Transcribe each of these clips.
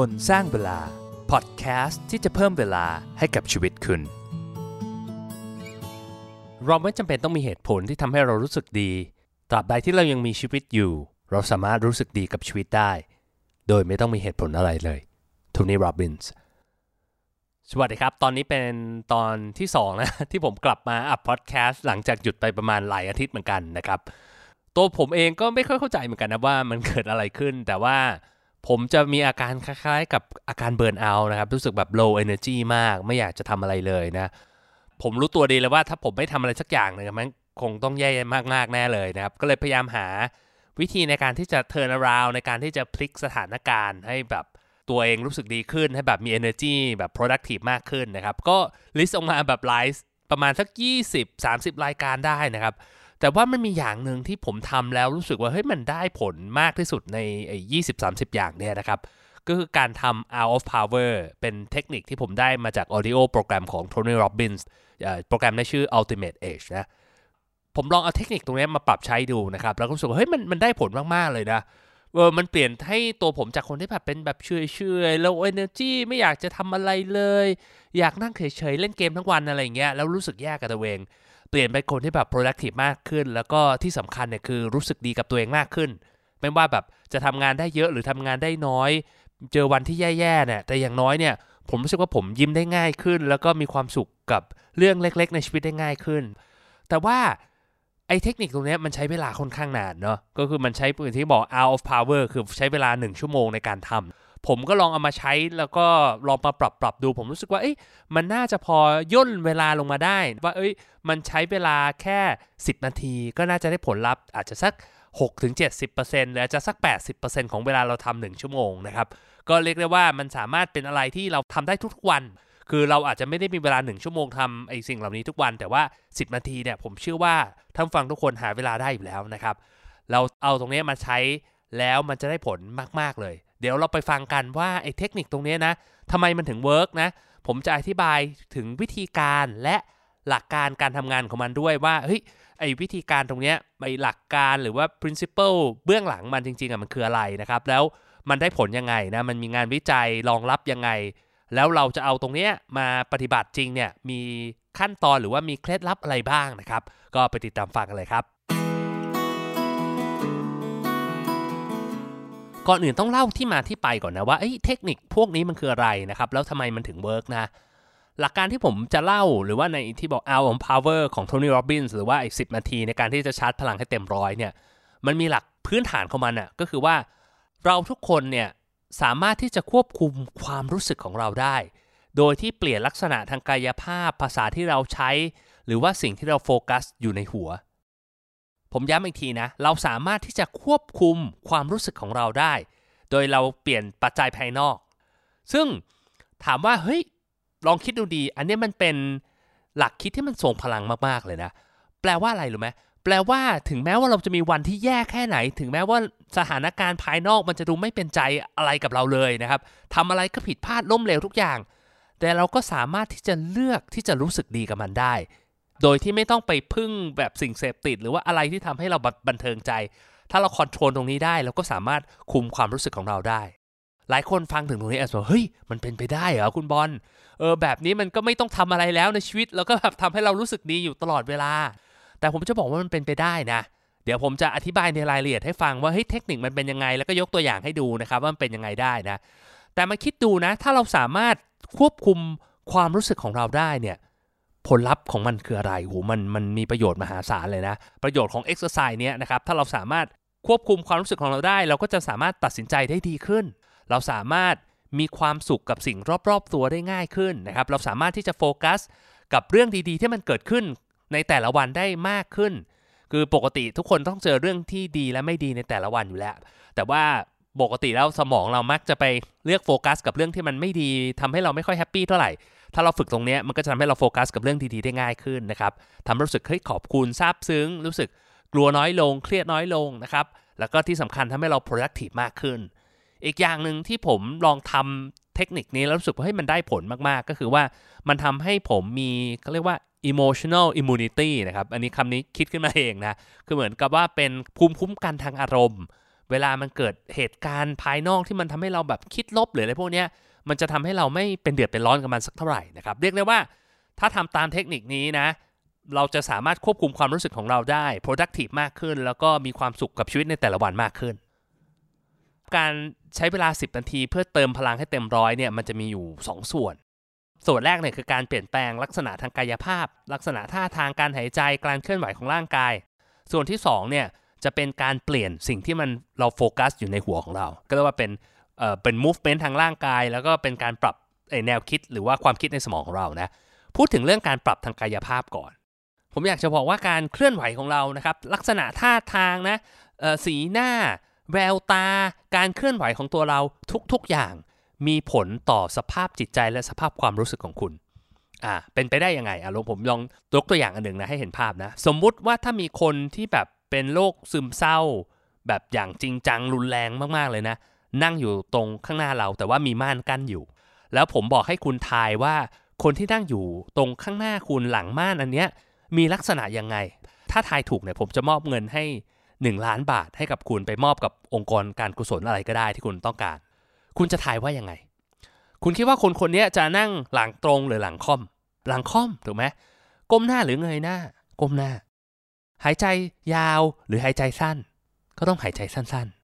คนสร้างเวลา พอดแคสต์ที่จะเพิ่มเวลาให้กับชีวิตคุณ เราไม่จำเป็นต้องมีเหตุผลที่ทำให้เรารู้สึกดี ตราบใดที่เรายังมีชีวิตอยู่ เราสามารถรู้สึกดีกับชีวิตได้ โดยไม่ต้องมีเหตุผลอะไรเลยโทนี่โรบินส์สวัสดีครับ ตอนนี้เป็นตอนที่2นะที่ผมกลับมาอัพพอดแคสต์หลังจากหยุดไปประมาณหลายอาทิตย์เหมือนกันนะครับ ตัวผมเองก็ไม่ค่อยเข้าใจเหมือนกันนะว่ามันเกิดอะไรขึ้น แต่ว่า ผมจะมีอาการคล้ายๆ กับอาการเบิร์นเอาท์นะครับ รู้สึกแบบ low energy มาก ไม่อยากจะทำอะไรเลยนะ ผมรู้ตัวดีเลยว่าถ้าผมไม่ทำอะไรสักอย่างหนึ่งมันคงต้องแย่มากๆแน่เลยนะครับ ก็เลยพยายามหาวิธีในการที่จะ turn around ในการที่จะพลิกสถานการณ์ให้แบบตัวเองรู้สึกดีขึ้น ให้แบบมี energy แบบ productive มากขึ้นนะครับ ก็ list ออกมาแบบไลฟ์ประมาณสัก 20-30 รายการได้นะครับ แต่ว่ามันมีอย่างหนึ่งที่ผมทำแล้วรู้สึกว่าเฮ้ยมันได้ผลมากที่สุดในไอ้ยี่สิบสามสิบอย่างเนี่ยนะครับ ก็คือการทำ out of power เป็นเทคนิคที่ผมได้มาจาก audio โปรแกรมของ Tony Robbins โปรแกรมในชื่อ Ultimate Age นะผมลองเอาเทคนิคตรงนี้มาปรับใช้ดูนะครับ แล้วก็รู้สึกว่าเฮ้ยมันมันได้ผลมาก ๆ เลยนะเออมันเปลี่ยนให้ตัวผมจากคนที่แบบเป็นแบบเฉยๆ low energy ไม่อยากจะทำอะไรเลย อยากนั่งเฉยๆเล่นเกมทั้งวันอะไรเงี้ยแล้วรู้สึกแย่กับตัวเอง เปลี่ยนเป็นคนที่แบบ productive มากขึ้น แล้วก็ที่สำคัญเนี่ยคือรู้สึกดีกับตัวเองมากขึ้น ไม่ว่าแบบจะทำงานได้เยอะหรือทำงานได้น้อย เจอวันที่แย่ๆเนี่ยแต่อย่างน้อยเนี่ยผมรู้สึกว่าผมยิ้มได้ง่ายขึ้น แล้วก็มีความสุขกับเรื่องเล็ก ๆ ในชีวิตได้ง่ายขึ้น แต่ว่าไอ้เทคนิคตรงนี้มันใช้เวลาค่อนข้างนานเนาะก็คือมันใช้ปืนที่บอก out of power คือใช้เวลา 1 ชั่วโมงในการทำ ผมก็ลองเอามาใช้แล้วก็ลองมาปรับปรับดู ผมรู้สึกว่าเอ้ยมันน่าจะพอย่นเวลาลงมาได้ ว่าเอ้ยมันใช้เวลาแค่ 10 นาที ก็น่าจะได้ผลลัพธ์อาจจะสัก 6-70%หรืออาจจะสัก 80%ของเวลาเราทำหนึ่งชั่วโมงนะครับก็เรียกได้ว่ามันสามารถเป็นอะไรที่เราทำได้ทุกวัน คือเราอาจจะไม่ได้มีเวลา 1 ชั่วโมงทำไอ้สิ่งเหล่านี้ทุกวัน แต่ว่า 10 นาทีเนี่ยผมเชื่อว่าท่านฟังทุกคนหาเวลาได้อยู่แล้วนะครับเราเอาตรงนี้มาใช้แล้วมันจะได้ผลมาก ๆ เลย เดี๋ยวเราไปฟังกันว่าไอ้เทคนิคตรงนี้นะทำไมมันถึงเวิร์กนะ ผมจะอธิบายถึงวิธีการและหลักการการทำงานของมันด้วยว่าเฮ้ยไอ้วิธีการตรงนี้ไอ้หลักการหรือว่า principle เบื้องหลังมันจริงๆอะมันคืออะไรนะครับ แล้วมันได้ผลยังไงนะมันมีงานวิจัยรองรับยังไง แล้วเราจะเอาตรงนี้มาปฏิบัติจริงเนี่ยมีขั้นตอนหรือว่ามีเคล็ดลับอะไรบ้างนะครับ ก็ไปติดตามฟังกันเลยครับ ก่อนอื่นต้องเล่าที่มาที่ไปก่อนนะว่าเทคนิคพวกนี้มันคืออะไรนะครับ แล้วทำไมมันถึง work นะ หลักการที่ผมจะเล่าหรือว่าในที่บอก Hour of Power ของ Tony Robbins หรือว่าอีก10นาทีในการที่จะชาร์จพลังให้เต็มร้อยเนี่ยมันมีหลักพื้นฐานของมันอะก็คือว่าเราทุกคนเนี่ยสามารถที่จะควบคุมความรู้สึกของเราได้ โดยที่เปลี่ยนลักษณะทางกายภาพภาษาที่เราใช้ หรือว่าสิ่งที่เราโฟกัสอยู่ในหัว ผมย้ำอีกทีนะ เราสามารถที่จะควบคุมความรู้สึกของเราได้ โดยเราเปลี่ยนปัจจัยภายนอก ซึ่งถามว่าเฮ้ยลองคิดดูดี อันนี้มันเป็นหลักคิดที่มันทรงพลังมากๆเลยนะ แปลว่าอะไรรู้ไหมแปลว่าถึงแม้ว่าเราจะมีวันที่แย่แค่ไหน ถึงแม้ว่าสถานการณ์ภายนอกมันจะดูไม่เป็นใจอะไรกับเราเลยนะครับทำอะไรก็ผิดพลาดล้มเหลวทุกอย่าง แต่เราก็สามารถที่จะเลือกที่จะรู้สึกดีกับมันได้ โดยที่ไม่ต้องไปพึ่งแบบสิ่งเสพติด หรือว่าอะไรที่ทำให้เราบันเทิงใจ ถ้าเราคอนโทรลตรงนี้ได้เราก็สามารถคุมความรู้สึกของเราได้ หลายคนฟังถึงตรงนี้อาจจะบอกเฮ้ยมันเป็นไปได้เหรอคุณบอลเออแบบนี้มันก็ไม่ต้องทำอะไรแล้วในชีวิตแล้วก็แบบทำให้เรารู้สึกดีอยู่ตลอดเวลา แต่ผมจะบอกว่ามันเป็นไปได้นะเดี๋ยวผมจะอธิบายในรายละเอียดให้ฟังว่าเฮ้ยเทคนิคมันเป็นยังไง แล้วก็ยกตัวอย่างให้ดูนะครับว่ามันเป็นยังไงได้นะ แต่มาคิดดูนะ ถ้าเราสามารถควบคุมความรู้สึกของเราได้เนี่ย ผลลัพธ์ของมันคืออะไรโหมันมันมีประโยชน์มหาศาลเลยนะ ประโยชน์ของเอ็กซ์ไซส์เนี้ยนะครับ ถ้าเราสามารถควบคุมความรู้สึกของเราได้ เราก็จะสามารถตัดสินใจได้ดีขึ้น เราสามารถมีความสุขกับสิ่งรอบๆ ตัวได้ง่ายขึ้นนะครับ เราสามารถที่จะโฟกัสกับเรื่องดีๆ ที่มันเกิดขึ้นในแต่ละวันได้มากขึ้น คือปกติทุกคนต้องเจอเรื่องที่ดีและไม่ดีในแต่ละวันอยู่แล้ว แต่ว่าปกติแล้วสมองเรามักจะไปเลือกโฟกัสกับเรื่องที่มันไม่ดีทำให้เราไม่ค่อย happy เท่าไหร่ ถ้าเราฝึกตรงนี้มันก็จะทำให้เราโฟกัสกับเรื่องดีๆได้ง่ายขึ้นนะครับทำรู้สึกเฮ้ยขอบคุณซาบซึ้ง รู้สึกกลัวน้อยลง เครียดน้อยลงนะครับ แล้วก็ที่สำคัญทำให้เรา productive มากขึ้น อีกอย่างหนึ่งที่ผมลองทำเทคนิคนี้แล้วรู้สึกว่าให้มันได้ผลมากๆ ก็คือว่ามันทำให้ผมมีเขาเรียกว่า emotional immunity นะครับ อันนี้คำนี้คิดขึ้นมาเองนะ คือเหมือนกับว่าเป็นภูมิคุ้มกันทางอารมณ์ เวลามันเกิดเหตุการณ์ภายนอกที่มันทำให้เราแบบคิดลบหรืออะไรพวกเนี้ย มันจะทำให้เราไม่เป็นเดือดเป็นร้อนกับมันสักเท่าไหร่นะครับ เรียกได้ว่าถ้าทำตามเทคนิคนี้นะ เราจะสามารถควบคุมความรู้สึกของเราได้ productive มากขึ้น แล้วก็มีความสุขกับชีวิตในแต่ละวันมากขึ้น การใช้เวลา 10 นาที เพื่อเติมพลังให้เต็มร้อยเนี่ยมันจะมีอยู่ 2 ส่วน ส่วนแรกเนี่ยคือการเปลี่ยนแปลงลักษณะทางกายภาพ ลักษณะท่าทางการหายใจการเคลื่อนไหวของร่างกาย ส่วนที่2เนี่ยจะเป็นการเปลี่ยนสิ่งที่มันเราโฟกัสอยู่ในหัวของเรา ก็เรียกว่าเป็น เอ่อเป็น movement ทางร่างกาย แล้วก็เป็นการปรับแนวคิดหรือว่าความคิดในสมองของเรานะ พูดถึงเรื่องการปรับทางกายภาพก่อน ผมอยากจะบอกว่าการเคลื่อนไหวของเรานะครับ ลักษณะท่าทางนะสีหน้า แววตา การเคลื่อนไหวของตัวเราทุกๆอย่าง มีผลต่อสภาพจิตใจและสภาพความรู้สึกของคุณอ่าเป็นไปได้ยังไงอะลองผมลองยกตัวอย่างอันหนึ่งนะให้เห็นภาพนะ สมมุติว่าถ้ามีคนที่แบบเป็นโรคซึมเศร้า แบบอย่างจริงจังรุนแรงมากๆเลยนะ นั่งอยู่ตรงข้างหน้าเราแต่ว่ามีม่านกั้นอยู่ แล้วผมบอกให้คุณทายว่าคนที่นั่งอยู่ตรงข้างหน้าคุณหลังม่านอันเนี้ยมีลักษณะยังไง ถ้าทายถูกเนี่ยผมจะมอบเงินให้ 1 ล้านบาทให้กับคุณไปมอบกับองค์กรการกุศลอะไรก็ได้ที่คุณต้องการ คุณจะทายว่ายังไง คุณคิดว่าคนคนนี้จะนั่งหลังตรงหรือหลังค่อม หลังค่อมถูกไหมก้มหน้าหรือเงยหน้า ก้มหน้า หายใจยาวหรือหายใจสั้น ก็ต้องหายใจสั้นๆ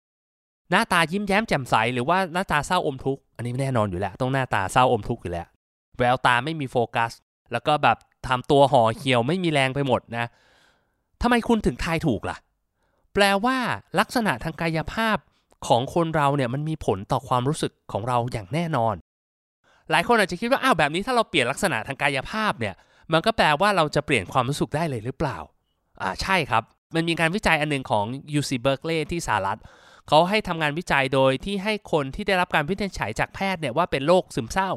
หน้าตายิ้มแย้มแจ่มใสหรือว่าหน้าตาเศร้าอมทุกข์อันนี้แน่นอนอยู่แล้ว ต้องหน้าตาเศร้าอมทุกข์อยู่แล้ว แววตาไม่มีโฟกัส แล้วก็แบบทำตัวห่อเหี่ยวไม่มีแรงไปหมดนะทำไมคุณถึงทายถูกล่ะ แปลว่าลักษณะทางกายภาพของคนเราเนี่ยมันมีผลต่อความรู้สึกของเราอย่างแน่นอน หลายคนอาจจะคิดว่าอ้าวแบบนี้ถ้าเราเปลี่ยนลักษณะทางกายภาพเนี่ย มันก็แปลว่าเราจะเปลี่ยนความรู้สึกได้เลยหรือเปล่าอ่าใช่ครับ มันมีการวิจัยอันหนึ่งของ UC Berkeley ที่สหรัฐ เขาให้ทำงานวิจัยโดยที่ให้คนที่ได้รับการวินิจฉัยจากแพทย์เนี่ยว่าเป็นโรคซึมเศร้า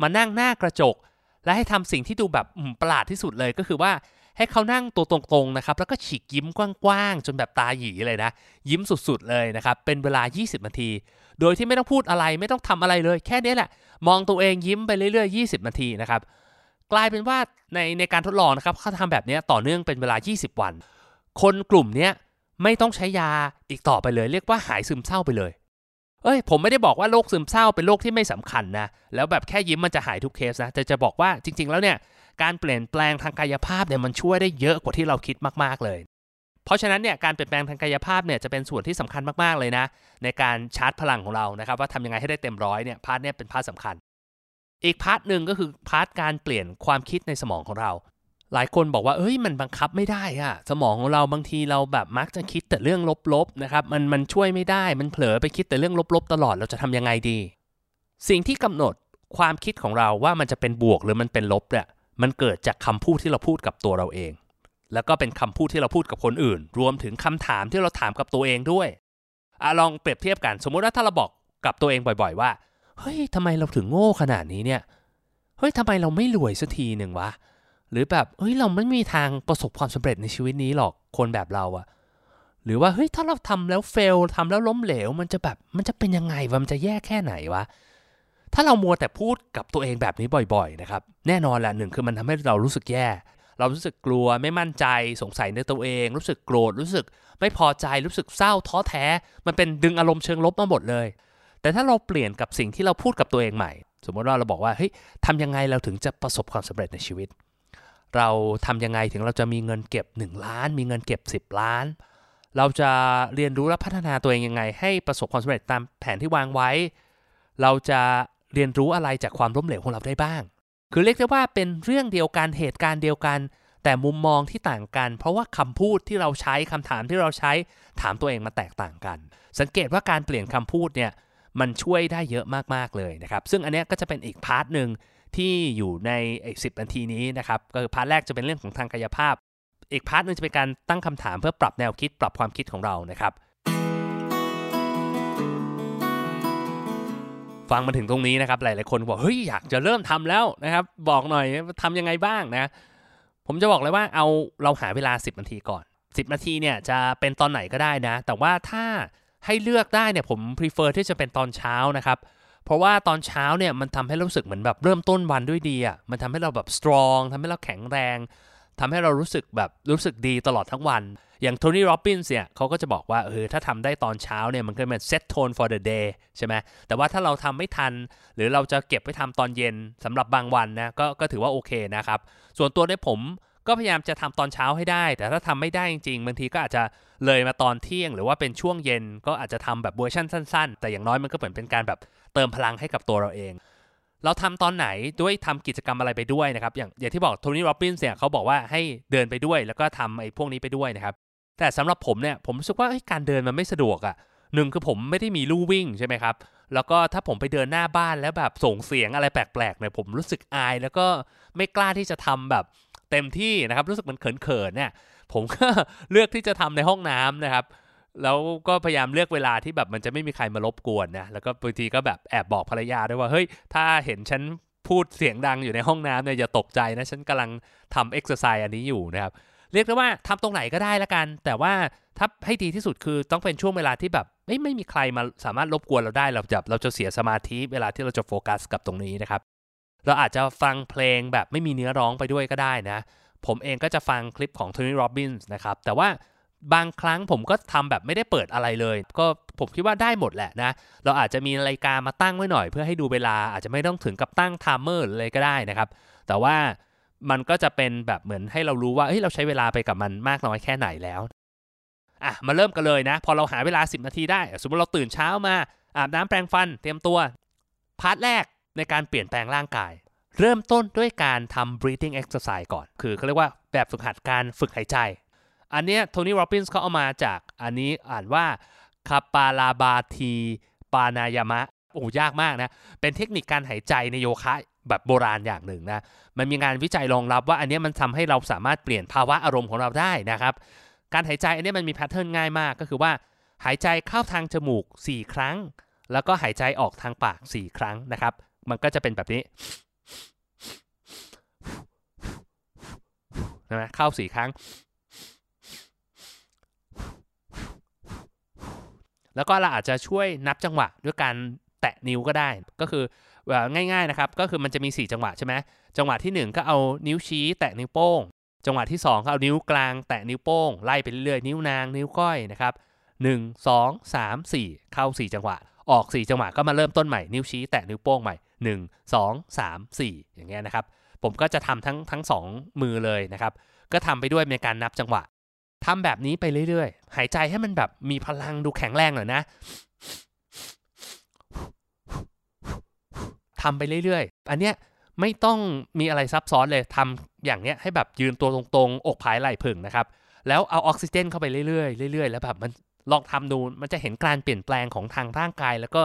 มานั่งหน้ากระจก และให้ทำสิ่งที่ดูแบบประหลาดที่สุดเลยก็คือว่าให้เขานั่งตัวตรงๆนะครับแล้วก็ฉีกยิ้มกว้างๆ จนแบบตาหยีเลยนะ ยิ้มสุดๆเลยนะครับ เป็นเวลา 20 นาที โดยที่ไม่ต้องพูดอะไรไม่ต้องทำอะไรเลยแค่นี้แหละ มองตัวเองยิ้มไปเรื่อยๆ 20 นาทีนะครับ กลายเป็นว่าในในการทดลองนะครับเขาทำแบบนี้ต่อเนื่องเป็นเวลา 20 วัน คนกลุ่มนี้ ไม่ต้องใช้ยาอีกต่อไปเลย เรียกว่าหายซึมเศร้าไปเลย เอ้ย ผมไม่ได้บอกว่าโรคซึมเศร้าเป็นโรคที่ไม่สำคัญนะ แล้วแบบแค่ยิ้มมันจะหายทุกเคสนะแต่จะบอกว่าจริง ๆ แล้วเนี่ยการเปลี่ยนแปลงทางกายภาพเนี่ยมันช่วยได้เยอะกว่าที่เราคิดมากๆเลย เพราะฉะนั้นเนี่ยการเปลี่ยนแปลงทางกายภาพเนี่ยจะเป็นส่วนที่สำคัญมากๆเลยนะ ในการชาร์จพลังของเรานะครับว่าทำยังไงให้ได้เต็มร้อยเนี่ย part เนี่ยเป็น part สำคัญ อีก part หนึ่งก็คือ part การเปลี่ยนความคิดในสมองของเรา หลายคนบอกว่าเอ้ยมันบังคับไม่ได้อะสมองของเราบางทีเราแบบมักจะคิดแต่เรื่องลบๆนะครับมันมันช่วยไม่ได้มันเผลอไปคิดแต่เรื่องลบๆ ตลอดเราจะทำยังไงดี สิ่งที่กำหนดความคิดของเราว่ามันจะเป็นบวกหรือมันเป็นลบเนี่ยมันเกิดจากคำพูดที่เราพูดกับตัวเราเอง แล้วก็เป็นคำพูดที่เราพูดกับคนอื่น รวมถึงคำถามที่เราถามกับตัวเองด้วยอลองเปรียบเทียบกันสมมุติว่าถ้าเราบอกกับตัวเองบ่อย ๆ ว่าเฮ้ยทำไมเราถึงโง่ขนาดนี้เนี่ยเฮ้ยทำไมเราไม่รวยสักทีหนึ่งวะ หรือแบบเฮ้ยเราไม่มีทางประสบความสำเร็จในชีวิตนี้หรอกคนแบบเราอะหรือว่าเฮ้ยถ้าเราทำแล้วเฟลทำแล้วล้มเหลว มันจะแบบมันจะเป็นยังไงวะมันจะแย่แค่ไหนวะถ้าเรามัวแต่พูดกับตัวเองแบบนี้บ่อยๆนะครับแน่นอนแหละหนึ่งคือมันทำให้เรารู้สึกแย่ เรารู้สึกกลัวไม่มั่นใจสงสัยในตัวเอง รู้สึกโกรธรู้สึกไม่พอใจรู้สึกเศร้าท้อแท้ มันเป็นดึงอารมณ์เชิงลบมาหมดเลย แต่ถ้าเราเปลี่ยนกับสิ่งที่เราพูดกับตัวเองใหม่ สมมติว่าเราบอกว่าเฮ้ยทำยังไงเราถึงจะประสบความสำเร็จในชีวิต เราทำยังไงถึงเราจะมีเงินเก็บ 1 ล้าน มีเงินเก็บ 10 ล้าน เราจะเรียนรู้และพัฒนาตัวเองยังไง ให้ประสบความสำเร็จตามแผนที่วางไว้ เราจะเรียนรู้อะไรจากความล้มเหลวของเราได้บ้าง คือเรียกได้ว่าเป็นเรื่องเดียวกันเหตุการณ์เดียวกัน แต่มุมมองที่ต่างกัน เพราะว่าคำพูดที่เราใช้คำถามที่เราใช้ถามตัวเองมาแตกต่างกัน สังเกตว่าการเปลี่ยนคำพูดเนี่ยมันช่วยได้เยอะมากๆเลยนะครับ ซึ่งอันนี้ก็จะเป็นอีก part หนึ่ง ที่อยู่ในสิบนาทีนี้นะครับก็คือ part แรกจะเป็นเรื่องของทางกายภาพ อีก part นึงจะเป็นการตั้งคำถามเพื่อปรับแนวคิดปรับความคิดของเรานะครับ ฟังมาถึงตรงนี้นะครับ หลายๆคนบอกเฮ้ยอยากจะเริ่มทำแล้วนะครับ บอกหน่อยทำยังไงบ้างนะ ผมจะบอกเลยว่าเอาเราหาเวลา 10 นาทีก่อน 10 นาทีเนี่ยจะเป็นตอนไหนก็ได้นะ แต่ว่าถ้าให้เลือกได้เนี่ยผม prefer ที่จะเป็นตอนเช้านะครับเพราะว่าตอนเช้าเนี่ยมันทำให้รู้สึกเหมือนแบบเริ่มต้นวันด้วยดีอะมันทำให้เราแบบ strong ทำให้เราแข็งแรงทำให้เรารู้สึกแบบรู้สึกดีตลอดทั้งวัน อย่างโทนี่โรบินส์เนี่ยเขาก็จะบอกว่าเออถ้าทำได้ตอนเช้าเนี่ยมันก็เหมือน set tone for the day ใช่ไหมแต่ว่าถ้าเราทำไม่ทัน หรือเราจะเก็บไปทำตอนเย็นสำหรับบางวันนะก็ก็ถือว่าโอเคนะครับส่วนตัวในผม ก็พยายามจะทำตอนเช้าให้ได้ แต่ถ้าทำไม่ได้จริงๆบางทีก็อาจจะเลยมาตอนเที่ยง หรือว่าเป็นช่วงเย็นก็อาจจะทำแบบเวอร์ชันสั้น ๆ แต่อย่างน้อยมันก็เหมือนเป็นการแบบเติมพลังให้กับตัวเราเอง เราทำตอนไหนด้วยทำกิจกรรมอะไรไปด้วยนะครับ อย่างอย่างที่บอกโทนี่โรบินส์เนี่ยเขาบอกว่าให้เดินไปด้วย แล้วก็ทำไอ้พวกนี้ไปด้วยนะครับ แต่สำหรับผมเนี่ยผมรู้สึกว่าการเดินมันไม่สะดวกอะ่ะหนึ่งคือผมไม่ได้มีลู่วิ่งใช่ไหมครับแล้วก็ถ้าผมไปเดินหน้าบ้านแล้วแบบส่งเสียงอะไรแปลกๆเนี่ยผมรู้สึกอาย แล้วก็ไม่กล้าที่จะทำแบบ เต็มที่นะครับ รู้สึกมันเขินๆเนี่ยผมก็เลือกที่จะทำในห้องน้ำนะครับ แล้วก็พยายามเลือกเวลาที่แบบมันจะไม่มีใครมารบกวนนะแล้วก็บางทีก็แบบแอบบอกภรรยาด้วยว่าเฮ้ยถ้าเห็นฉันพูดเสียงดังอยู่ในห้องน้ำเนี่ยอย่าตกใจนะฉันกำลังทำเอ็กซ์ไซส์อันนี้อยู่นะครับเรียกได้ว่าทำตรงไหนก็ได้ละกัน แต่ว่าถ้าให้ดีที่สุดคือต้องเป็นช่วงเวลาที่แบบไม่ไม่มีใครมาสามารถรบกวนเราได้เราจะเราจะเสียสมาธิเวลาที่เราจะโฟกัสกับตรงนี้นะครับ เราอาจจะฟังเพลงแบบไม่มีเนื้อร้องไปด้วยก็ได้นะ ผมเองก็จะฟังคลิปของโทนี่โรบินส์นะครับ แต่ว่าบางครั้งผมก็ทำแบบไม่ได้เปิดอะไรเลย ก็ผมคิดว่าได้หมดแหละนะ เราอาจจะมีนาฬิกามาตั้งไว้หน่อย เพื่อให้ดูเวลาอาจจะไม่ต้องถึงกับตั้ง timer หรืออะไรก็ได้นะครับ แต่ว่ามันก็จะเป็นแบบเหมือนให้เรารู้ว่าเฮ้ยเราใช้เวลาไปกับมันมากน้อยแค่ไหนแล้วอะมาเริ่มกันเลยนะ พอเราหาเวลา 10 นาทีได้ สมมติเราตื่นเช้ามาอาบน้ำแปรงฟันเตรียมตัว part แรก ในการเปลี่ยนแปลงร่างกาย เริ่มต้นด้วยการทำ breathing exercise ก่อน คือเขาเรียกว่าแบบฝึกหัดการฝึกหายใจ อันนี้โทนี่โรบินส์เขาเอามาจากอันนี้อ่านว่าคาปาลาบาทีปานายามะโอ้ยากมากนะ เป็นเทคนิคการหายใจในโยคะแบบโบราณอย่างหนึ่งนะ มันมีงานวิจัยรองรับว่าอันนี้มันทำให้เราสามารถเปลี่ยนภาวะอารมณ์ของเราได้นะครับ การหายใจอันนี้มันมีแพทเทิร์นง่ายมากก็คือว่า หายใจเข้าทางจมูก 4 ครั้ง แล้วก็หายใจออกทางปาก 4 ครั้งนะครับ มันก็จะเป็นแบบนี้นะเข้า4ครั้ง แล้วก็เราอาจจะช่วยนับจังหวะด้วยการแตะนิ้วก็ได้ ก็คือง่ายๆนะครับ ก็คือมันจะมี 4 จังหวะใช่ไหมจังหวะที่ 1 ก็เอานิ้วชี้ แตะนิ้วโป้ง จังหวะที่ 2 ก็เอานิ้วกลาง แตะนิ้วโป้ง ไล่ไปเรื่อยๆ นิ้วนาง นิ้วก้อยนะครับ1 2 3 4 เข้า 4 จังหวะ ออก 4 จังหวะก็มาเริ่มต้นใหม่ นิ้วชี้ แตะนิ้วโป้งใหม่ 1 2 3 4 อย่างเงี้ยนะครับ ผมก็จะทำทั้งทั้งสองมือเลยนะครับ ก็ทำไปด้วยในการนับจังหวะทำแบบนี้ไปเรื่อยๆ หายใจให้มันแบบมีพลังดูแข็งแรงหน่อยนะทำไปเรื่อยๆ อันเนี้ยไม่ต้องมีอะไรซับซ้อนเลยทำอย่างเนี้ยให้แบบยืนตัวตรงๆ อกผายไหล่ผึ่งนะครับ แล้วเอาออกซิเจนเข้าไปเรื่อยๆ เรื่อยๆ แล้วแบบมันลองทำดู มันจะเห็นการเปลี่ยนแปลงของทางร่างกาย แล้วก็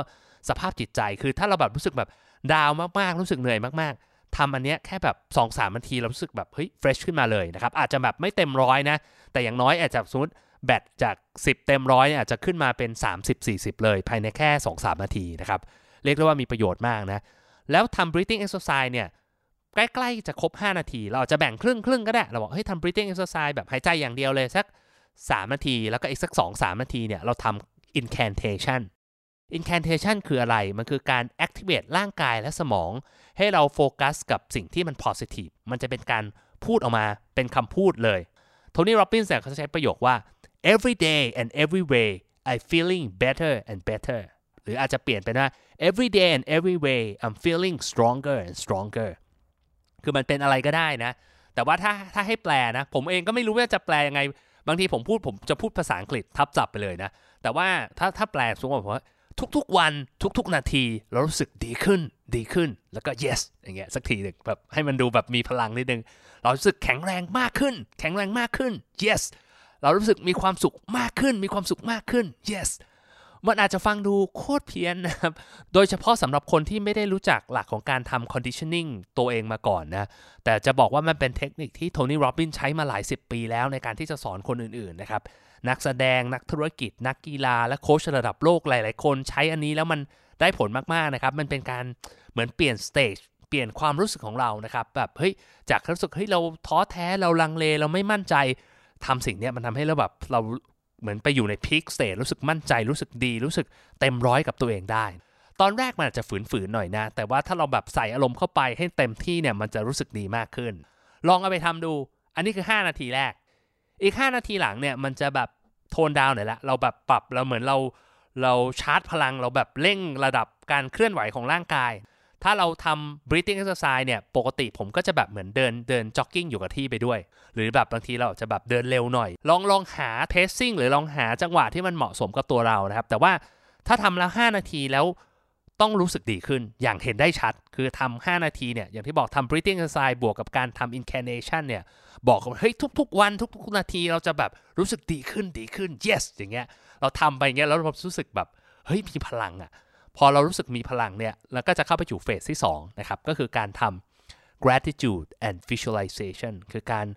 สภาพจิตใจ คือถ้าเราแบบรู้สึกแบบ ดาวมากๆ รู้สึกเหนื่อยมากๆทำอันเนี้ยแค่แบบ2อสามนาทีเรารู้สึกแบบเฮ้ยเฟรชขึ้นมาเลยนะครับ อาจจะแบบไม่เต็มร้อยนะ แต่อย่างน้อยอาจจะสมมติแบตจาก 10 เต็มร้อยอาจจะขึ้นมาเป็น 30-40 เลย ภายในแค่ 2-3 นาทีนะครับ เรียกได้ว่ามีประโยชน์มากนะ แล้วทำ breathing exercise เนี่ย ใกล้ๆ จะครบ 5 นาที เราอาจจะแบ่งครึ่งครึ่งก็ได้ เราบอกเฮ้ยทำ breathing exercise แบบหายใจอย่างเดียวเลย สัก 3 นาที แล้วก็อีกสัก 2-3 นาทีเนี่ย เราทำ incantation incantation คืออะไร มันคือการ activate ร่างกายและสมอง ให้เราโฟกัสกับสิ่งที่มัน positive มันจะเป็นการพูดออกมาเป็นคำพูดเลยโทนี่โรบินส์เขาจะใช้ประโยคว่า every day and every way I feeling better and better หรืออาจจะเปลี่ยนเป็นว่า every day and every way I'm feeling stronger and stronger คือมันเป็นอะไรก็ได้นะ แต่ว่าถ้าถ้าให้แปลนะ ผมเองก็ไม่รู้ว่าจะแปลยังไง บางทีผมพูดผมจะพูดภาษาอังกฤษทับจับไปเลยนะ แต่ว่าถ้าถ้าแปลสมมติว่า ทุกๆวันทุกๆ นาทีเรารู้สึกดีขึ้นดีขึ้นแล้วก็ yes อย่างเงี้ยสักทีหนึ่งแบบให้มันดูแบบมีพลังนิดนึง เรารู้สึกแข็งแรงมากขึ้น แข็งแรงมากขึ้น yes เรารู้สึกมีความสุขมากขึ้น มีความสุขมากขึ้น yes มันอาจจะฟังดูโคตรเพี้ยนนะครับ โดยเฉพาะสำหรับคนที่ไม่ได้รู้จักหลักของการทำ conditioning ตัวเองมาก่อนนะ แต่จะบอกว่ามันเป็นเทคนิคที่โทนี่ โรบินใช้มาหลายสิบปีแล้วในการที่จะสอนคนอื่นๆนะครับ นักแสดง นักธุรกิจ นักกีฬา และโค้ชระดับโลกหลายๆ คนใช้อันนี้แล้วมันได้ผลมากๆนะครับ มันเป็นการเหมือนเปลี่ยน state เปลี่ยนความรู้สึกของเรานะครับแบบเฮ้ยจากรู้สึกเฮ้ยเราท้อแท้เราลังเลเราไม่มั่นใจทำสิ่งนี้มันทำให้เราแบบเรา เหมือนไปอยู่ใน peak state รู้สึกมั่นใจรู้สึกดี รู้สึกเต็มร้อยกับตัวเองได้ ตอนแรกมันอาจจะฝืนๆหน่อยนะ แต่ว่าถ้าเราแบบใส่อารมณ์เข้าไปให้เต็มที่เนี่ยมันจะรู้สึกดีมากขึ้น ลองเอาไปทำดู อันนี้คือ 5 นาทีแรก อีก 5 นาทีหลังเนี่ยมันจะแบบโทนดาวหน่อยละเราแบบปรับเราเหมือนเราเราชาร์จพลังเราแบบเร่งระดับการเคลื่อนไหวของร่างกาย ถ้าเราทำ breathing exercise เนี่ย ปกติผมก็จะแบบเหมือนเดินเดินจ็อกกิ้งอยู่กับที่ไปด้วย หรือแบบบางทีเราจะแบบเดินเร็วหน่อย ลองลองหา pacing หรือลองหาจังหวะที่มันเหมาะสมกับตัวเรานะครับ แต่ว่าถ้าทำแล้ว 5 นาทีแล้วต้องรู้สึกดีขึ้นอย่างเห็นได้ชัด คือทำ5นาทีเนี่ย อย่างที่บอกทำ breathing exercise บวกกับการทำ incanation เนี่ย บอกว่าเฮ้ยทุก ๆ วันทุก ๆ นาทีเราจะแบบรู้สึกดีขึ้นดีขึ้น yes อย่างเงี้ยเราทำไปอย่างเงี้ยแล้วเรารู้สึกแบบเฮ้ยมีพลังอะ่ะ พอเรารู้สึกมีพลังเนี่ยแล้วก็จะเข้าไปอยู่เฟสที่2นะครับก็คือการทำ gratitude and visualization คือการ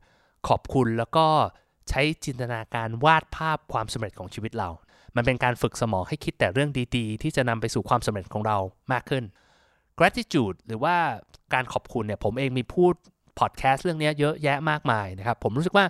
ขอบคุณแล้วก็ใช้จินตนาการวาดภาพความสำเร็จของชีวิตเรา มันเป็นการฝึกสมองให้คิดแต่เรื่องดี ๆ ที่จะนำไปสู่ความสำเร็จของเรามากขึ้น gratitude หรือว่าการขอบคุณเนี่ยผมเองมีพูดพอดแคสต์เรื่องนี้เยอะแยะมากมายนะครับ ผมรู้สึกว่า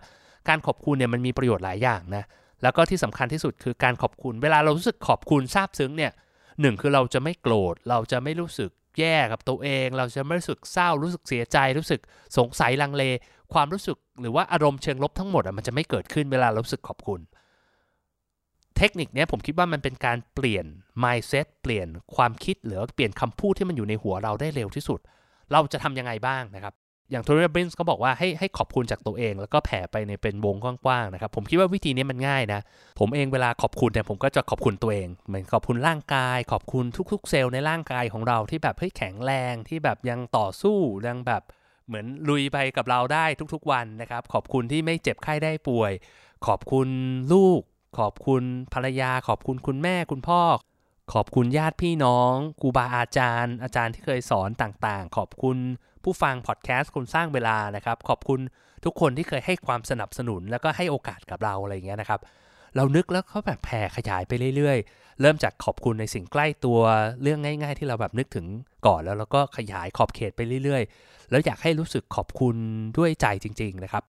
การขอบคุณเนี่ยมันมีประโยชน์หลายอย่างนะ แล้วก็ที่สำคัญที่สุดคือการขอบคุณ เวลาเรารู้สึกขอบคุณซาบซึ้งเนี่ย หนึ่งคือเราจะไม่โกรธ เราจะไม่รู้สึกแย่กับตัวเอง เราจะไม่รู้สึกเศร้า รู้สึกเสียใจ รู้สึกสงสัยลังเล ความรู้สึกหรือว่าอารมณ์เชิงลบทั้งหมดอะมันจะไม่เกิดขึ้นเวลาเรารู้สึกขอบคุณ เทคนิคนี้ผมคิดว่ามันเป็นการเปลี่ยน mindset เปลี่ยนความคิดหรือเปลี่ยนคำพูดที่มันอยู่ในหัวเราได้เร็วที่สุด เราจะทำยังไงบ้างนะครับ อย่างโทนี่บรินส์ก็บอกว่าให้ให้ขอบคุณจากตัวเอง แล้วก็แผ่ไปในเป็นวงกว้างๆนะครับ ผมคิดว่าวิธีนี้มันง่ายนะ ผมเองเวลาขอบคุณเนี่ยผมก็จะขอบคุณตัวเอง เหมือนขอบคุณร่างกาย ขอบคุณทุกๆ เซลล์ในร่างกายของเราที่แบบเฮ้ยแข็งแรงที่แบบยังต่อสู้ยังแบบเหมือนลุยไปกับเราได้ทุกๆวันนะครับ ขอบคุณที่ไม่เจ็บไข้ได้ป่วย ขอบคุณลูก ขอบคุณภรรยา ขอบคุณคุณแม่คุณพ่อ ขอบคุณญาติพี่น้องครูบาอาจารย์ อาจารย์ที่เคยสอนต่างๆ ขอบคุณผู้ฟังพอดแคสต์คนสร้างเวลานะครับ ขอบคุณทุกคนที่เคยให้ความสนับสนุนแล้วก็ให้โอกาสกับเราอะไรเงี้ยนะครับ เรานึกแล้วก็แบบแผ่ขยายไปเรื่อยๆ เริ่มจากขอบคุณในสิ่งใกล้ตัวเรื่องง่าย ๆ ที่เราแบบนึกถึงก่อนแล้วเราก็ขยายขอบเขตไปเรื่อยๆ แล้วอยากให้รู้สึกขอบคุณด้วยใจจริง ๆ นะครับ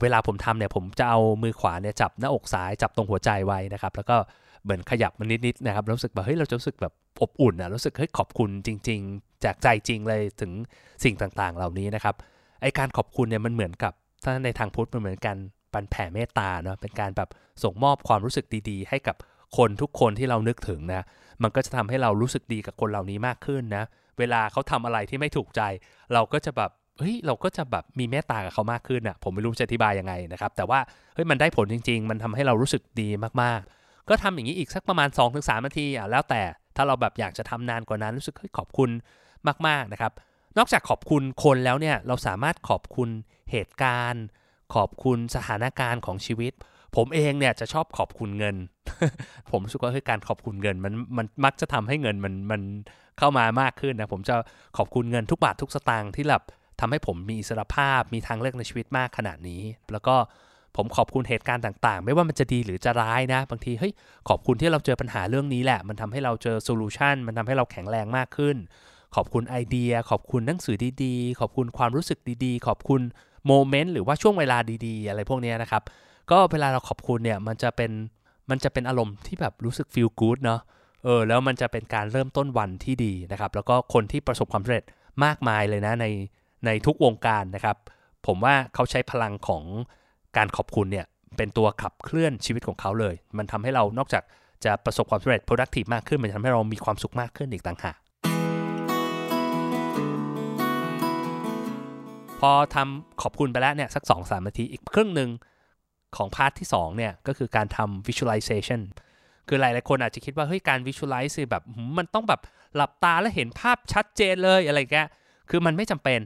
เวลาผมทำเนี่ยผมจะเอามือขวาเนี่ยจับหน้าอกซ้ายจับตรงหัวใจไว้นะครับ แล้วก็ เหมือนขยับมันนิดๆนะครับรู้สึกแบบเฮ้ยเราจะรู้สึกแบบอบอุ่นนะรู้สึกเฮ้ยขอบคุณจริง ๆ จากใจจริงเลยถึงสิ่งต่างๆ เหล่านี้นะครับไอการขอบคุณเนี่ยมันเหมือนกับถ้าในทางพุทธมันเหมือนกันปันแผ่เมตตาเนาะเป็นการแบบส่งมอบความรู้สึกดีๆ ให้กับคนทุกคนที่เรานึกถึงนะมันก็จะทำให้เรารู้สึกดีกับคนเหล่านี้มากขึ้นนะเวลาเขาทำอะไรที่ไม่ถูกใจ เราก็จะแบบเฮ้ยเราก็จะแบบมีเมตตากับเขามากขึ้นอะผมไม่รู้จะอธิบายยังไงนะครับ แต่ว่าเฮ้ยมันได้ผลจริง ๆ มันทำให้เรารู้สึกดีมากๆ ก็ทำอย่างนี้อีกสักประมาณ 2-3นาทีอะแล้วแต่ถ้าเราแบบอยากจะทำนานกว่านั้นรู้สึกขอบคุณมากๆนะครับ นอกจากขอบคุณคนแล้วเนี่ยเราสามารถขอบคุณเหตุการณ์ ขอบคุณสถานการณ์ของชีวิต ผมเองเนี่ยจะชอบขอบคุณเงิน ผมรู้สึกว่าเฮ้ยการขอบคุณเงินมันมันมักจะทำให้เงินมันมันเข้ามามากขึ้นนะผมจะขอบคุณเงินทุกบาททุกสตางค์ที่แบบทำให้ผมมีอิสรภาพมีทางเลือกในชีวิตมากขนาดนี้ แล้วก็ ผมขอบคุณเหตุการณ์ต่างๆ ไม่ว่ามันจะดีหรือจะร้ายนะ บางทีเฮ้ยขอบคุณที่เราเจอปัญหาเรื่องนี้แหละ มันทำให้เราเจอ solution มันทำให้เราแข็งแรงมากขึ้น ขอบคุณไอเดีย ขอบคุณหนังสือดีๆ ขอบคุณความรู้สึกดีๆ ขอบคุณ moment หรือว่าช่วงเวลาดีๆ อะไรพวกนี้นะครับ ก็เวลาเราขอบคุณเนี่ยมันจะเป็นมันจะเป็นอารมณ์ที่แบบรู้สึกฟีลกู๊ดเนาะเออแล้วมันจะเป็นการเริ่มต้นวันที่ดีนะครับ แล้วก็คนที่ประสบความสำเร็จมากมายเลยนะในในทุกวงการนะครับ ผมว่าเขาใช้พลังของ การขอบคุณเนี่ยเป็นตัวขับเคลื่อนชีวิตของเขาเลย มันทำให้เรานอกจากจะประสบความสำเร็จ productive มากขึ้น มันทำให้เรามีความสุขมากขึ้นอีกต่างหากพอทำขอบคุณไปแล้วเนี่ยสัก2มนาที อีกครึ่งหนึ่งของพาร์ทที่2เนี่ยก็คือการทำ visualization คือหลายๆคนอาจจะคิดว่าเฮ้ยการ visualize แบบมันต้องแบบหลับตาแล้วเห็นภาพชัดเจนเลยอะไรแกคือมันไม่จำเป็น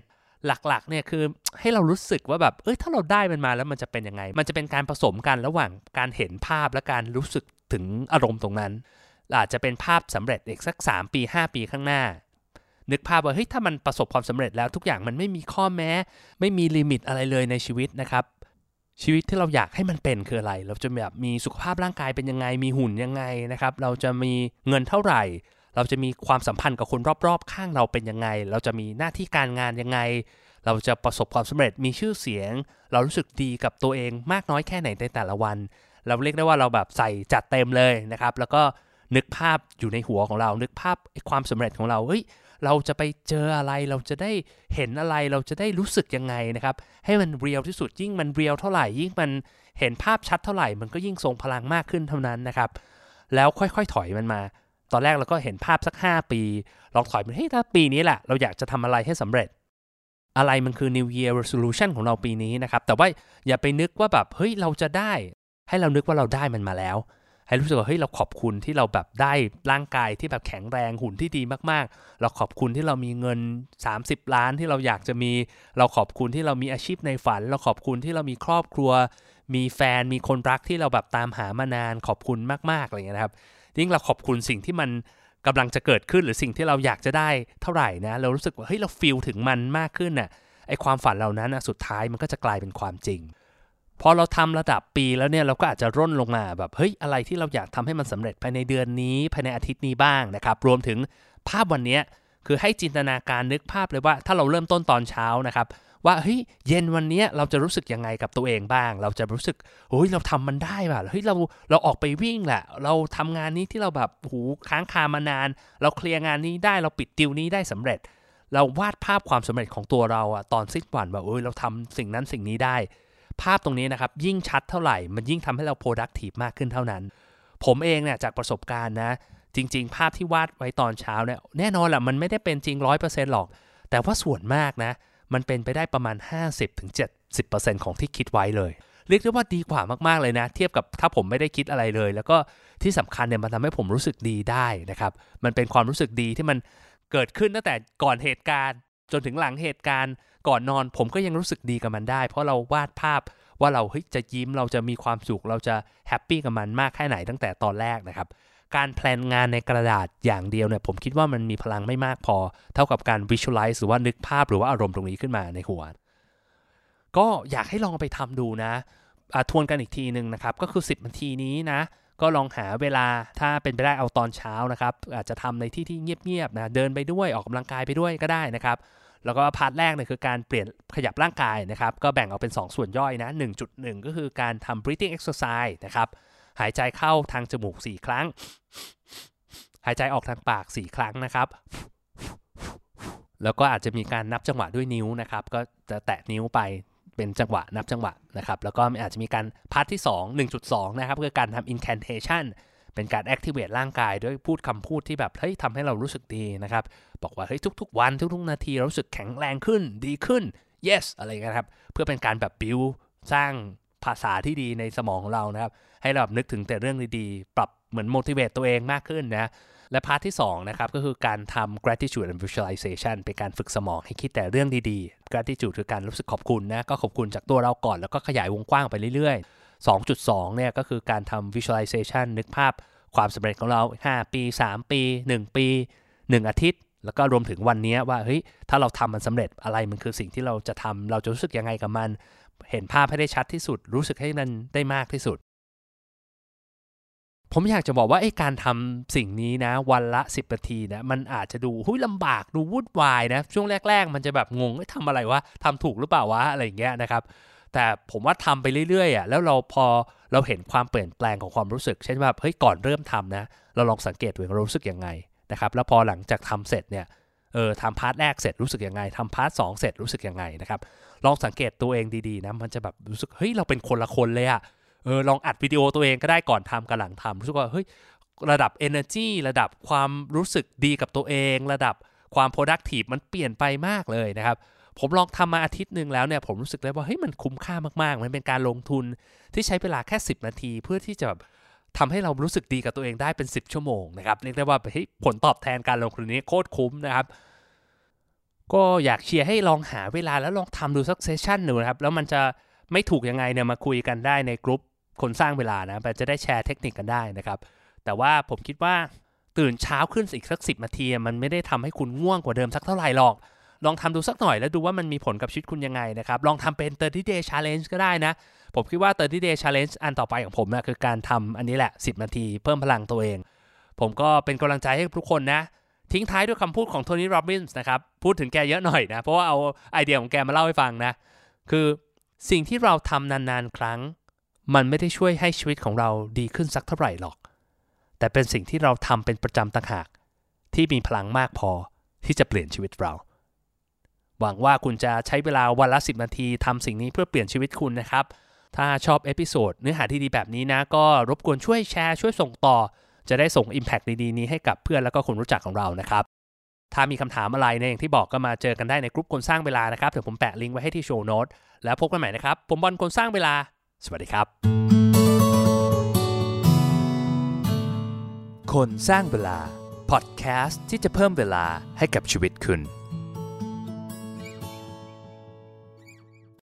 หลักๆเนี่ยคือให้เรารู้สึกว่าแบบเอ้ยถ้าเราได้มันมาแล้วมันจะเป็นยังไง มันจะเป็นการผสมกันระหว่างการเห็นภาพและการรู้สึกถึงอารมณ์ตรงนั้นอาจจะเป็นภาพสำเร็จอีกสัก 3 ปี 5 ปีข้างหน้า นึกภาพว่าเฮ้ยถ้ามันประสบความสำเร็จแล้วทุกอย่างมันไม่มีข้อแม้ ไม่มีลิมิตอะไรเลยในชีวิตนะครับชีวิตที่เราอยากให้มันเป็นคืออะไร เราจะแบบมีสุขภาพร่างกายเป็นยังไง มีหุ่นยังไงนะครับ เราจะมีเงินเท่าไหร่ เราจะมีความสัมพันธ์กับคนรอบๆ ข้างเราเป็นยังไง เราจะมีหน้าที่การงานยังไง เราจะประสบความสำเร็จมีชื่อเสียง เรารู้สึกดีกับตัวเองมากน้อยแค่ไหนในแต่ละวัน เราเรียกได้ว่าเราแบบใส่จัดเต็มเลยนะครับ แล้วก็นึกภาพอยู่ในหัวของเรา นึกภาพความสำเร็จของเราเฮ้ยเราจะไปเจออะไรเราจะได้เห็นอะไรเราจะได้รู้สึกยังไงนะครับ ให้มันเรียลที่สุดยิ่งมันเรียลเท่าไหร่ยิ่งมันเห็นภาพชัดเท่าไหร่ มันก็ยิ่งทรงพลังมากขึ้นเท่านั้นนะครับ แล้วค่อยๆถอยมันมา ตอนแรกเราก็เห็นภาพสัก 5 ปีลองถอยมันเฮ้ยถ้าปีนี้แหละเราอยากจะทำอะไรให้สำเร็จ อะไรมันคือ New Year Resolution ของเราปีนี้นะครับ แต่ว่าอย่าไปนึกว่าแบบเฮ้ยเราจะได้ ให้เรานึกว่าเราได้มันมาแล้ว ให้รู้สึกว่าเฮ้ยเราขอบคุณที่เราแบบได้ร่างกายที่แบบแข็งแรงหุ่นที่ดีมากๆ เราขอบคุณที่เรามีเงิน 30 ล้านที่เราอยากจะมี เราขอบคุณที่เรามีอาชีพในฝัน เราขอบคุณที่เรามีครอบครัวมีแฟนมีคนรักที่เราแบบตามหามานานขอบคุณมากๆอะไรเงี้ยนะครับ ยิ่งเราขอบคุณสิ่งที่มันกำลังจะเกิดขึ้นหรือสิ่งที่เราอยากจะได้เท่าไหร่นะเรารู้สึกว่าเฮ้ยเราฟีลถึงมันมากขึ้นน่ะไอความฝันเหล่านั้นนะสุดท้ายมันก็จะกลายเป็นความจริง พอเราทำระดับปีแล้วเนี่ยเราก็อาจจะร่นลงมาแบบเฮ้ยอะไรที่เราอยากทำให้มันสำเร็จภายในเดือนนี้ ภายในอาทิตย์นี้บ้างนะครับรวมถึงภาพวันนี้คือให้จินตนาการนึกภาพเลยว่า ถ้าเราเริ่มต้นตอนเช้านะครับ ว่าเฮ้ยเย็นวันนี้เราจะรู้สึกยังไงกับตัวเองบ้าง เราจะรู้สึกเฮ้ยเราทำมันได้ป่ะเฮ้ยเราเราออกไปวิ่งแหละ เราทำงานนี้ที่เราแบบหูค้างคามานาน เราเคลียร์งานนี้ได้เราปิดดิวนี้ได้สำเร็จ เราวาดภาพความสำเร็จของตัวเราอะตอนสิ้นวันแบบเอ้ยเราทำสิ่งนั้นสิ่งนี้ได้ ภาพตรงนี้นะครับยิ่งชัดเท่าไหร่ มันยิ่งทำให้เรา productive มากขึ้นเท่านั้น ผมเองเนี่ยจากประสบการณ์นะจริง ๆ ภาพที่วาดไว้ตอนเช้าเนี่ยแน่นอนแหละมันไม่ได้เป็นจริง 100%หรอก แต่ว่าส่วนมากนะ มันเป็นไปได้ประมาณ 50-70%ของที่คิดไว้เลย เรียกได้ว่าดีกว่ามากๆเลยนะ เทียบกับถ้าผมไม่ได้คิดอะไรเลย แล้วก็ที่สำคัญเนี่ยมันทำให้ผมรู้สึกดีได้นะครับ มันเป็นความรู้สึกดีที่มันเกิดขึ้นตั้งแต่ก่อนเหตุการณ์ จนถึงหลังเหตุการณ์ ก่อนนอนผมก็ยังรู้สึกดีกับมันได้ เพราะเราวาดภาพว่าเราเฮ้ยจะยิ้มเราจะมีความสุขเราจะแฮปปี้กับมันมากแค่ไหนตั้งแต่ตอนแรกนะครับ การแพลนงานในกระดาษอย่างเดียวเนี่ยผมคิดว่ามันมีพลังไม่มากพอ เท่ากับการ visualize หรือว่านึกภาพหรือว่าอารมณ์ตรงนี้ขึ้นมาในหัว ก็อยากให้ลองไปทำดูนะทวนกันอีกทีหนึ่งนะครับ ก็คือ 10นาทีนี้นะ ก็ลองหาเวลาถ้าเป็นไปได้เอาตอนเช้านะครับ อาจจะทำในที่ที่เงียบๆนะเดินไปด้วยออกกำลังกายไปด้วยก็ได้นะครับแล้วก็พาร์ทแรกเนี่ยคือการเปลี่ยนขยับร่างกายนะครับ ก็แบ่งออกเป็น 2 ส่วนย่อยนะ 1.1 ก็คือการทำ breathing exercise นะครับ หายใจเข้าทางจมูก 4 ครั้ง หายใจออกทางปาก 4 ครั้งนะครับ แล้วก็อาจจะมีการนับจังหวะด้วยนิ้วนะครับ ก็จะแตะนิ้วไปเป็นจังหวะนับจังหวะนะครับ แล้วก็อาจจะมีการ part ที่ 2 1.2 นะครับคือการทำ incantation เป็นการ activate ร่างกายด้วยพูดคำพูดที่แบบเฮ้ยทำให้เรารู้สึกดีนะครับ บอกว่าเฮ้ยทุก ๆ วันทุกๆ นาทีเรารู้สึกแข็งแรงขึ้นดีขึ้น yes อะไรเงี้ยครับ เพื่อเป็นการแบบ build สร้างภาษาที่ดีในสมองของเรานะครับ ให้เรานึกถึงแต่เรื่องดีๆ ปรับเหมือน motivate ตัวเองมากขึ้นนะและ part ที่2นะครับก็คือการทำ gratitude and visualization เป็นการฝึกสมองให้คิดแต่เรื่องดีๆ gratitude คือการรู้สึกขอบคุณนะก็ขอบคุณจากตัวเราก่อนแล้วก็ขยายวงกว้างไปเรื่อยๆ 2.2เนี่ยก็คือการทำ visualization นึกภาพความสำเร็จของเรา 5 ปี 3 ปี 1 ปี 1 อาทิตย์ แล้วก็รวมถึงวันนี้ว่าเฮ้ยถ้าเราทำมันสำเร็จอะไรมันคือสิ่งที่เราจะทำเราจะรู้สึกยังไงกับมัน เห็นภาพให้ได้ชัดที่สุด รู้สึกให้มันได้มากที่สุด ผมอยากจะบอกว่าไอ้การทำสิ่งนี้นะ วันละ 10นาทีนะมันอาจจะดูหุ้ยลำบากดูวุ่นวายนะ ช่วงแรก ๆ มันจะแบบงงทำอะไรวะทำถูกหรือเปล่าวะอะไรอย่างเงี้ยนะครับแต่ผมว่าทำไปเรื่อยๆอะแล้วเราพอเราเห็นความเปลี่ยนแปลงของความรู้สึก เช่นว่าเฮ้ยก่อนเริ่มทำนะ เราลองสังเกตดูเรารู้สึกยังไงนะครับแล้วพอหลังจากทำเสร็จเนี่ยเออทำ part แรกเสร็จรู้สึกยังไงทำ part สองเสร็จรู้สึกยังไงนะครับลองสังเกตตัวเองดีๆนะมันจะแบบรู้สึกเฮ้ยเราเป็นคนละคนเลยอะ เออลองอัดวิดีโอตัวเองก็ได้ก่อนทำกับหลังทำรู้สึกว่าเฮ้ยระดับ energy ระดับความรู้สึกดีกับตัวเอง ระดับความ productive มันเปลี่ยนไปมากเลยนะครับ ผมลองทำมาอาทิตย์หนึ่งแล้วเนี่ยผมรู้สึกเลยว่าเฮ้ยมันคุ้มค่ามากๆ มันเป็นการลงทุนที่ใช้เวลาแค่ 10 นาที เพื่อที่จะแบบทำให้เรารู้สึกดีกับตัวเองได้เป็น 10 ชั่วโมงนะครับเรียกได้ว่าเฮ้ยผลตอบแทนการลงทุนนี้โคตรคุ้มนะครับก็อยากเชียร์ให้ลองหาเวลาแล้วลองทำดูสักเซสชันหนึ่งนะครับแล้วมันจะไม่ถูกยังไงเนี่ยมาคุยกันได้ในกลุ่ม คนสร้างเวลานะจะได้แชร์เทคนิคกันได้นะครับ แต่ว่าผมคิดว่าตื่นเช้าขึ้นอีกสักสิบนาทีมันไม่ได้ทำให้คุณง่วงกว่าเดิมสักเท่าไหร่หรอก ลองทำดูสักหน่อยแล้วดูว่ามันมีผลกับชีวิตคุณยังไงนะครับ ลองทำเป็น 30 day challenge ก็ได้นะ ผมคิดว่า 30 day challenge อันต่อไปของผมนะคือการทำอันนี้แหละ 10 นาทีเพิ่มพลังตัวเอง ผมก็เป็นกำลังใจให้ทุกคนนะ ทิ้งท้ายด้วยคำพูดของโทนี่โรบินส์นะครับ พูดถึงแกเยอะหน่อยนะ เพราะว่าเอาไอเดียของแกมาเล่าให้ฟังนะ คือสิ่งที่เราทำนานๆครั้ง มันไม่ได้ช่วยให้ชีวิตของเราดีขึ้นสักเท่าไหร่หรอก แต่เป็นสิ่งที่เราทำเป็นประจำต่างหาก ที่มีพลังมากพอที่จะเปลี่ยนชีวิตเรา หวังว่าคุณจะใช้เวลาวันละ 10 นาทีทำสิ่งนี้เพื่อเปลี่ยนชีวิตคุณนะครับ ถ้าชอบ episode เนื้อหาที่ดีแบบนี้นะ ก็รบกวนช่วยแชร์ช่วยส่งต่อ จะได้ส่ง Impact ดีๆนี้ให้กับเพื่อนแล้วก็คนรู้จักของเรานะครับถ้ามีคำถามอะไรเนี่ยอย่างที่บอกก็มาเจอกันได้ในกลุ่มคนสร้างเวลานะครับเดี๋ยวผมแปะลิงก์ไว้ให้ที่ show note แล้วพบกันใหม่นะครับ ผมบอลคนสร้างเวลา สวัสดีครับ คนสร้างเวลา พอดแคสต์ที่จะเพิ่มเวลาให้กับชีวิตคุณ